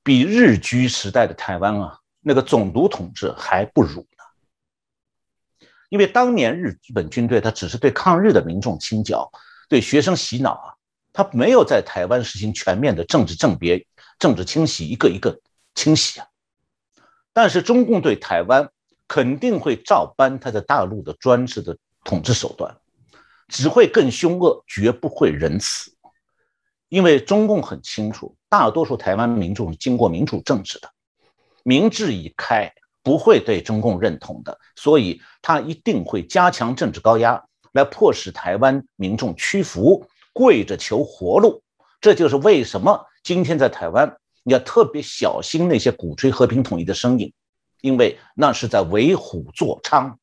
比日据时代的台湾啊，那个总督统治还不如呢。因为当年日本军队他只是对抗日的民众清剿，对学生洗脑啊，他没有在台湾实行全面的政治政别、政治清洗，一个一个清洗啊。但是中共对台湾。肯定会照搬他在大陆的专制的统治手段，只会更凶恶，绝不会仁慈。因为中共很清楚，大多数台湾民众是经过民主政治的，民智已开，不会对中共认同的，所以他一定会加强政治高压，来迫使台湾民众屈服，跪着求活路。这就是为什么今天在台湾你要特别小心那些鼓吹和平统一的声音。因为那是在为虎作伥。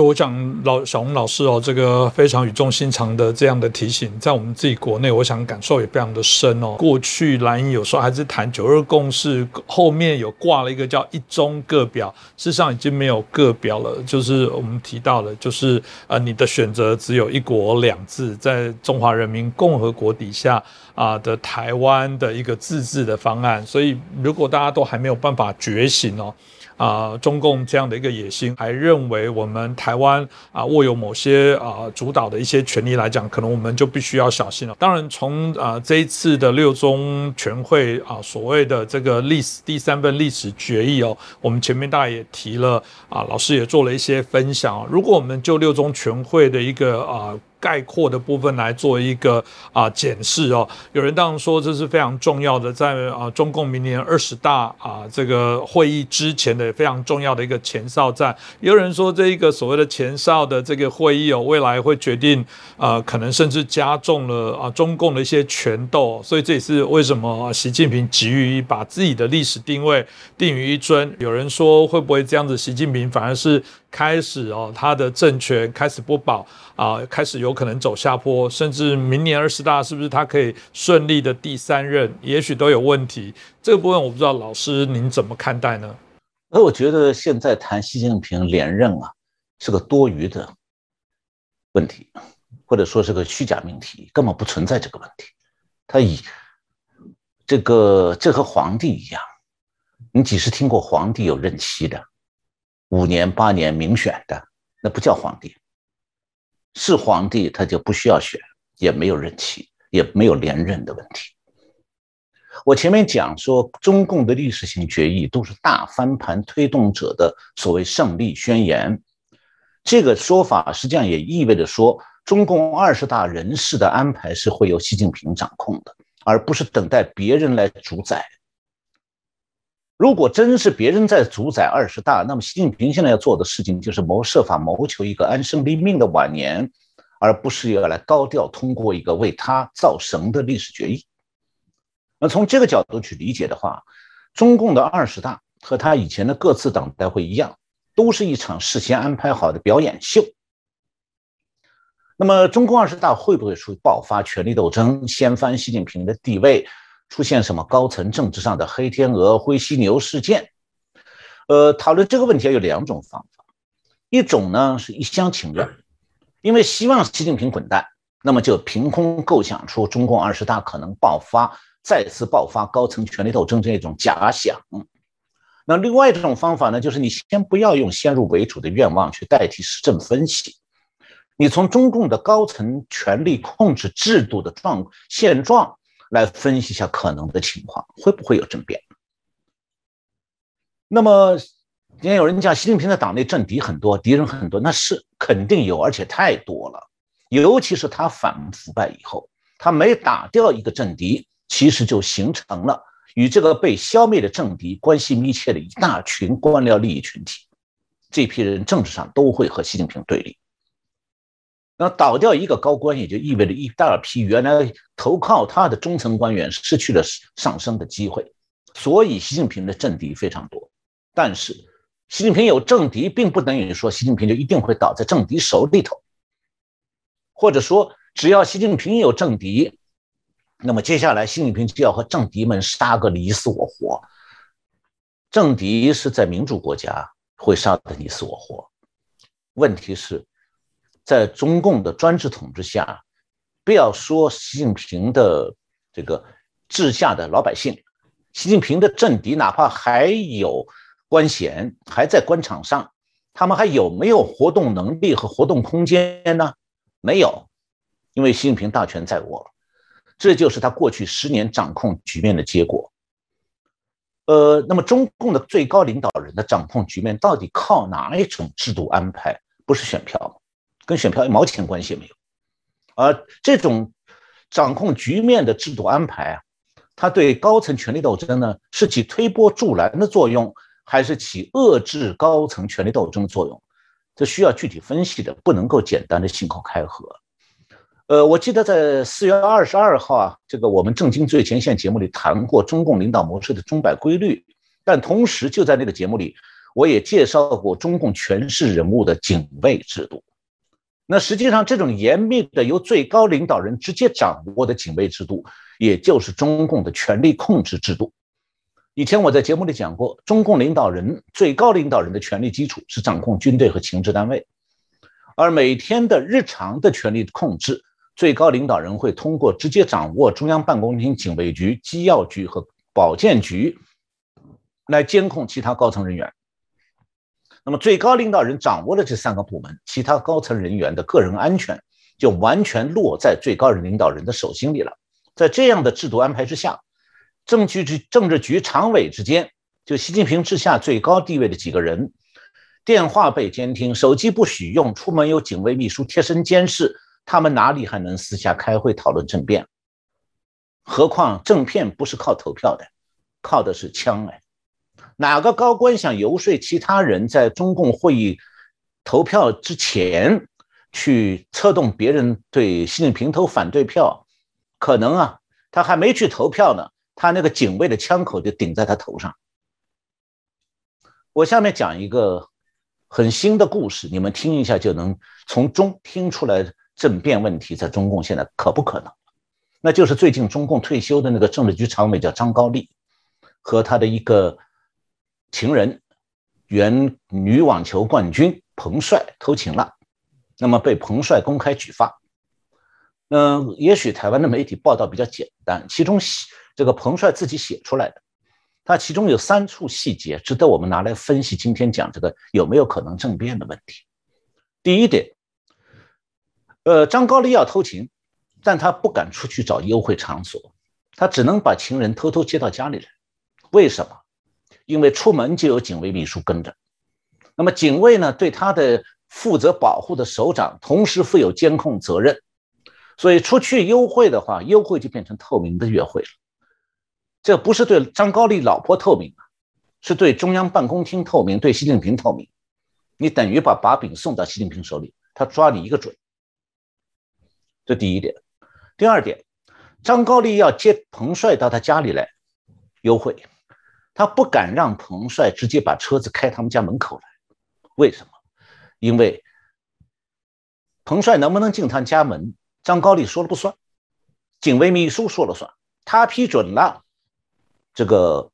我讲老小红老师哦，这个非常语重心长的这样的提醒，在我们自己国内，我想感受也非常的深哦。过去蓝营有时候还是谈九二共识，后面有挂了一个叫一中各表，事实上已经没有各表了。就是我们提到了，就是呃，你的选择只有一国两制，在中华人民共和国底下啊的台湾的一个自治的方案。所以，如果大家都还没有办法觉醒哦。啊，中共这样的一个野心，还认为我们台湾啊握有某些啊主导的一些权利来讲，可能我们就必须要小心了。当然，从啊这一次的六中全会啊所谓的这个历史第三份历史决议哦，我们前面大家也提了啊，老师也做了一些分享。如果我们就六中全会的一个啊。概括的部分来做一个啊检视哦，有人当然说这是非常重要的，在啊中共明年二十大啊这个会议之前的非常重要的一个前哨战。也有人说这一个所谓的前哨的这个会议哦，未来会决定啊可能甚至加重了啊中共的一些权斗，所以这也是为什么习近平急于把自己的历史定位定于一尊。有人说会不会这样子，习近平反而是？开始哦，他的政权开始不保啊，开始有可能走下坡，甚至明年二十大是不是他可以顺利的第三任，也许都有问题。这个部分我不知道老师您怎么看待呢？那我觉得现在谈习近平连任啊，是个多余的问题，或者说是个虚假命题，根本不存在这个问题。他以这个这和皇帝一样，你几时听过皇帝有任期的？五年八年民选的，那不叫皇帝。是皇帝他就不需要选，也没有任期，也没有连任的问题。我前面讲说，中共的历史性决议都是大翻盘推动者的所谓胜利宣言。这个说法实际上也意味着说，中共二十大人事的安排是会由习近平掌控的，而不是等待别人来主宰。如果真是别人在主宰二十大，那么习近平现在要做的事情就是谋设法谋求一个安身立命的晚年，而不是要来高调通过一个为他造神的历史决议。那从这个角度去理解的话，中共的二十大和他以前的各次党代会一样，都是一场事先安排好的表演秀。那么，中共二十大会不会出爆发权力斗争，掀翻习近平的地位，出现什么高层政治上的黑天鹅、灰犀牛事件？呃，讨论这个问题有两种方法，一种呢是一厢情愿，因为希望习近平滚蛋，那么就凭空构想出中共二十大可能爆发、再次爆发高层权力斗争这一种假想。那另外一种方法呢，就是你先不要用先入为主的愿望去代替实证分析。你从中共的高层权力控制制度的状现状来分析一下可能的情况，会不会有政变？那么，今天有人讲习近平的党内政敌很多，敌人很多，那是肯定有，而且太多了。尤其是他反腐败以后，他每打掉一个政敌，其实就形成了与这个被消灭的政敌关系密切的一大群官僚利益群体。这批人政治上都会和习近平对立。那倒掉一个高官，也就意味着一大批原来投靠他的中层官员失去了上升的机会。所以，习近平的政敌非常多。但是，习近平有政敌，并不等于说习近平就一定会倒在政敌手里头。或者说，只要习近平有政敌，那么接下来习近平就要和政敌们杀个你死我活。政敌是在民主国家会杀得你死我活，问题是。在中共的专制统治下，不要说习近平的这个治下的老百姓，习近平的政敌，哪怕还有官衔，还在官场上，他们还有没有活动能力和活动空间呢？没有，因为习近平大权在握，这就是他过去十年掌控局面的结果。呃，那么中共的最高领导人的掌控局面，到底靠哪一种制度安排？不是选票吗？跟选票一毛钱关系也没有，而这种掌控局面的制度安排啊，它对高层权力斗争呢，是起推波助澜的作用，还是起遏制高层权力斗争的作用？这需要具体分析的，不能够简单的信口开河。呃，我记得在四月二十二号啊，这个我们正经最前线节目里谈过中共领导模式的钟摆规律，但同时就在那个节目里，我也介绍过中共权势人物的警卫制度。那实际上，这种严密的由最高领导人直接掌握的警卫制度，也就是中共的权力控制制度。以前我在节目里讲过，中共领导人最高领导人的权力基础是掌控军队和情治单位，而每天的日常的权力控制，最高领导人会通过直接掌握中央办公厅、警卫局、机要局和保健局来监控其他高层人员。那么最高领导人掌握了这三个部门，其他高层人员的个人安全就完全落在最高领导人的手心里了。在这样的制度安排之下，政局局政治局常委之间，就习近平之下最高地位的几个人，电话被监听，手机不许用，出门有警卫秘书贴身监视，他们哪里还能私下开会讨论政变？何况政变不是靠投票的，靠的是枪哎。哪个高官想游说其他人在中共会议投票之前去策动别人对习近平投反对票？可能啊，他还没去投票呢，他那个警卫的枪口就顶在他头上。我下面讲一个很新的故事，你们听一下就能从中听出来政变问题在中共现在可不可能？那就是最近中共退休的那个政治局常委叫张高丽和他的一个。情人，原女网球冠军彭帅偷情了，那么被彭帅公开举发。嗯，也许台湾的媒体报道比较简单，其中这个彭帅自己写出来的，他其中有三处细节值得我们拿来分析。今天讲这个有没有可能政变的问题。第一点，呃，张高丽要偷情，但他不敢出去找幽会场所，他只能把情人偷偷接到家里来。为什么？因为出门就有警卫秘书跟着，那么警卫呢，对他的负责保护的首长同时负有监控责任，所以出去幽会的话，幽会就变成透明的约会了。这不是对张高丽老婆透明啊，是对中央办公厅透明，对习近平透明。你等于把把柄送到习近平手里，他抓你一个准。这第一点。第二点，张高丽要接彭帅到他家里来幽会。他不敢让彭帅直接把车子开他们家门口来，为什么？因为彭帅能不能进他家门，张高丽说了不算，警卫秘书说了算，他批准了，这个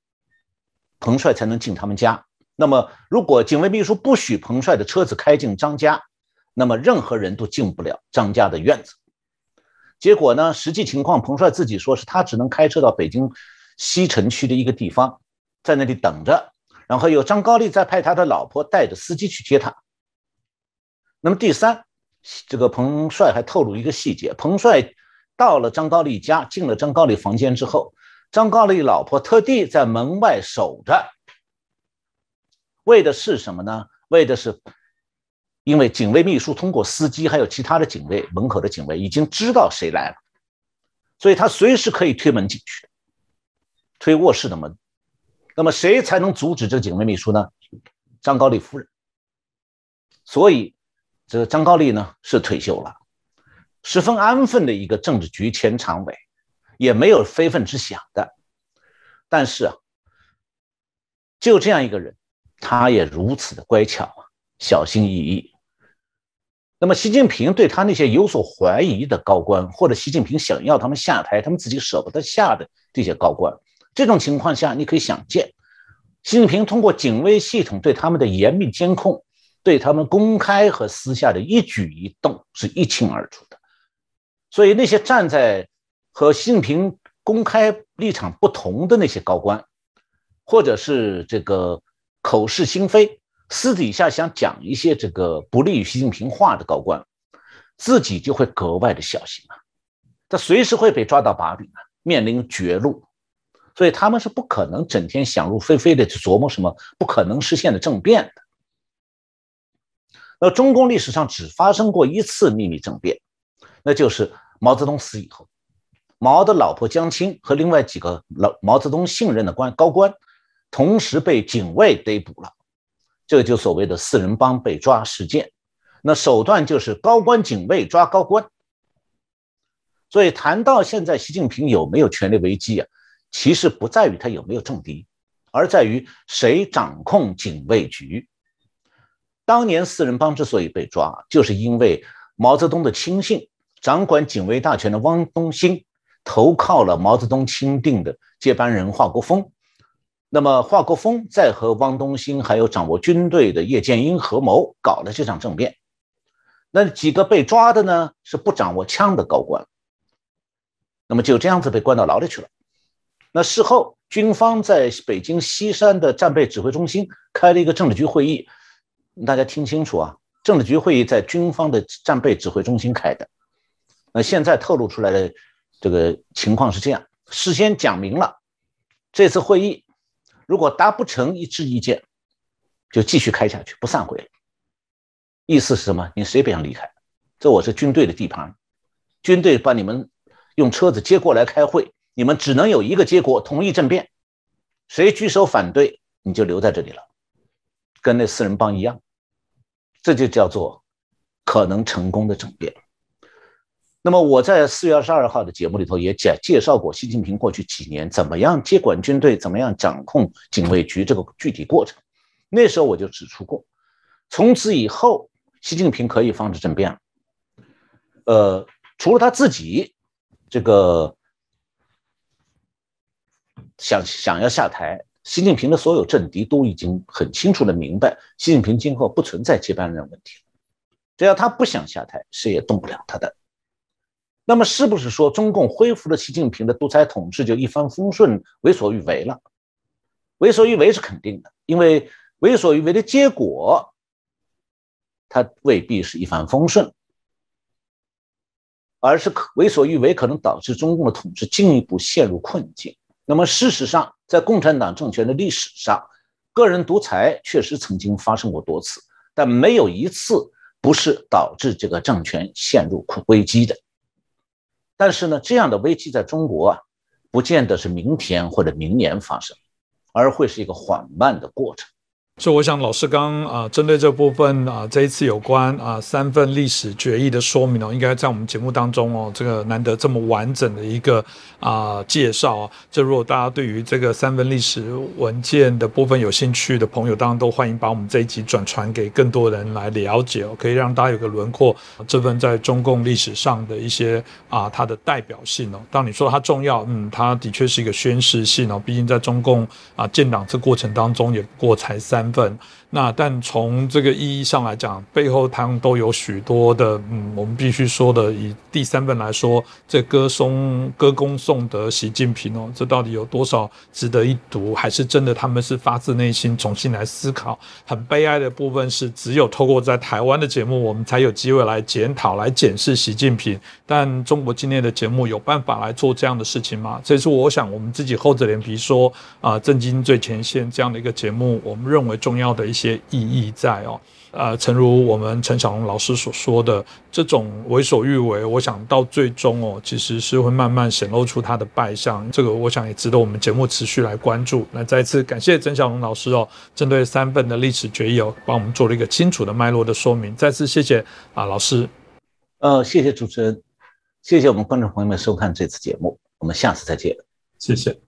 彭帅才能进他们家。那么，如果警卫秘书不许彭帅的车子开进张家，那么任何人都进不了张家的院子。结果呢？实际情况，彭帅自己说是他只能开车到北京西城区的一个地方，在那里等着，然后有张高丽在派他的老婆带着司机去接他。那么第三，这个彭帅还透露一个细节：彭帅到了张高丽家，进了张高丽房间之后，张高丽老婆特地在门外守着。为的是什么呢？为的是，因为警卫秘书通过司机还有其他的警卫，门口的警卫已经知道谁来了，所以他随时可以推门进去，推卧室的门。那么谁才能阻止这个警卫秘书呢？张高丽夫人。所以，这个张高丽呢是退休了，十分安分的一个政治局前常委，也没有非分之想的。但是啊，就这样一个人。他也如此的乖巧啊，小心翼翼。那么，习近平对他那些有所怀疑的高官，或者习近平想要他们下台，他们自己舍不得下的这些高官，这种情况下，你可以想见，习近平通过警卫系统对他们的严密监控，对他们公开和私下的一举一动是一清二楚的。所以，那些站在和习近平公开立场不同的那些高官，或者是这个。口是心非，私底下想讲一些这个不利于习近平话的高官，自己就会格外的小心啊，他随时会被抓到把柄啊，面临绝路，所以他们是不可能整天想入非非的去琢磨什么不可能实现的政变的。那中共历史上只发生过一次秘密政变，那就是毛泽东死以后，毛的老婆江青和另外几个老毛泽东信任的官高官。同时被警卫逮捕了，这就所谓的四人帮被抓事件。那手段就是高官警卫抓高官。所以谈到现在习近平有没有权力危机啊？其实不在于他有没有政敌，而在于谁掌控警卫局。当年四人帮之所以被抓，就是因为毛泽东的亲信掌管警卫大权的汪东兴投靠了毛泽东钦定的接班人华国锋。那么，华国锋在和汪东兴还有掌握军队的叶剑英合谋搞了这场政变。那几个被抓的呢，是不掌握枪的高官。那么就这样子被关到牢里去了。那事后，军方在北京西山的战备指挥中心开了一个政治局会议。大家听清楚啊，政治局会议在军方的战备指挥中心开的。那现在透露出来的这个情况是这样：事先讲明了，这次会议。如果达不成一致意见，就继续开下去，不散会。意思是什么？你谁别想离开，这我是军队的地盘，军队把你们用车子接过来开会，你们只能有一个结果：同意政变。谁举手反对，你就留在这里了，跟那四人帮一样。这就叫做可能成功的政变。那么我在四月二十二号的节目里头也介介绍过习近平过去几年怎么样接管军队，怎么样掌控警卫局这个具体过程。那时候我就指出过，从此以后，习近平可以防止政变了。呃，除了他自己这个想想要下台，习近平的所有政敌都已经很清楚的明白，习近平今后不存在接班人问题只要他不想下台，谁也动不了他的。那么是不是说中共恢复了习近平的独裁统治就一帆风顺、为所欲为了？为所欲为是肯定的，因为为所欲为的结果，它未必是一帆风顺，而是可为所欲为可能导致中共的统治进一步陷入困境。那么事实上，在共产党政权的历史上，个人独裁确实曾经发生过多次，但没有一次不是导致这个政权陷入危机的。但是呢，这样的危机在中国啊，不见得是明天或者明年发生，而会是一个缓慢的过程。所以我想老师刚啊，针对这部分啊，这一次有关啊三份历史决议的说明哦，应该在我们节目当中哦，这个难得这么完整的一个啊介绍啊。这如果大家对于这个三份历史文件的部分有兴趣的朋友，当然都欢迎把我们这一集转传给更多人来了解哦，可以让大家有个轮廓。这份在中共历史上的一些啊它的代表性哦，当你说它重要，嗯，它的确是一个宣示性哦，毕竟在中共啊建党这过程当中，也不过才三。份那，但从这个意义上来讲，背后他们都有许多的，嗯，我们必须说的，以第三份来说，这歌颂、歌功颂德习近平哦，这到底有多少值得一读？还是真的他们是发自内心重新来思考？很悲哀的部分是，只有透过在台湾的节目，我们才有机会来检讨、来检视习近平。但中国今天的节目有办法来做这样的事情吗？这是我想我们自己厚着脸皮说啊，震惊最前线这样的一个节目，我们认为。重要的一些意义在哦，呃，诚如我们陈小龙老师所说的，这种为所欲为，我想到最终哦，其实是会慢慢显露出他的败相。这个我想也值得我们节目持续来关注。那再次感谢陈小龙老师哦，针对三份的历史决议哦，帮我们做了一个清楚的脉络的说明。再次谢谢啊，老师。呃，谢谢主持人，谢谢我们观众朋友们收看这次节目，我们下次再见。谢谢。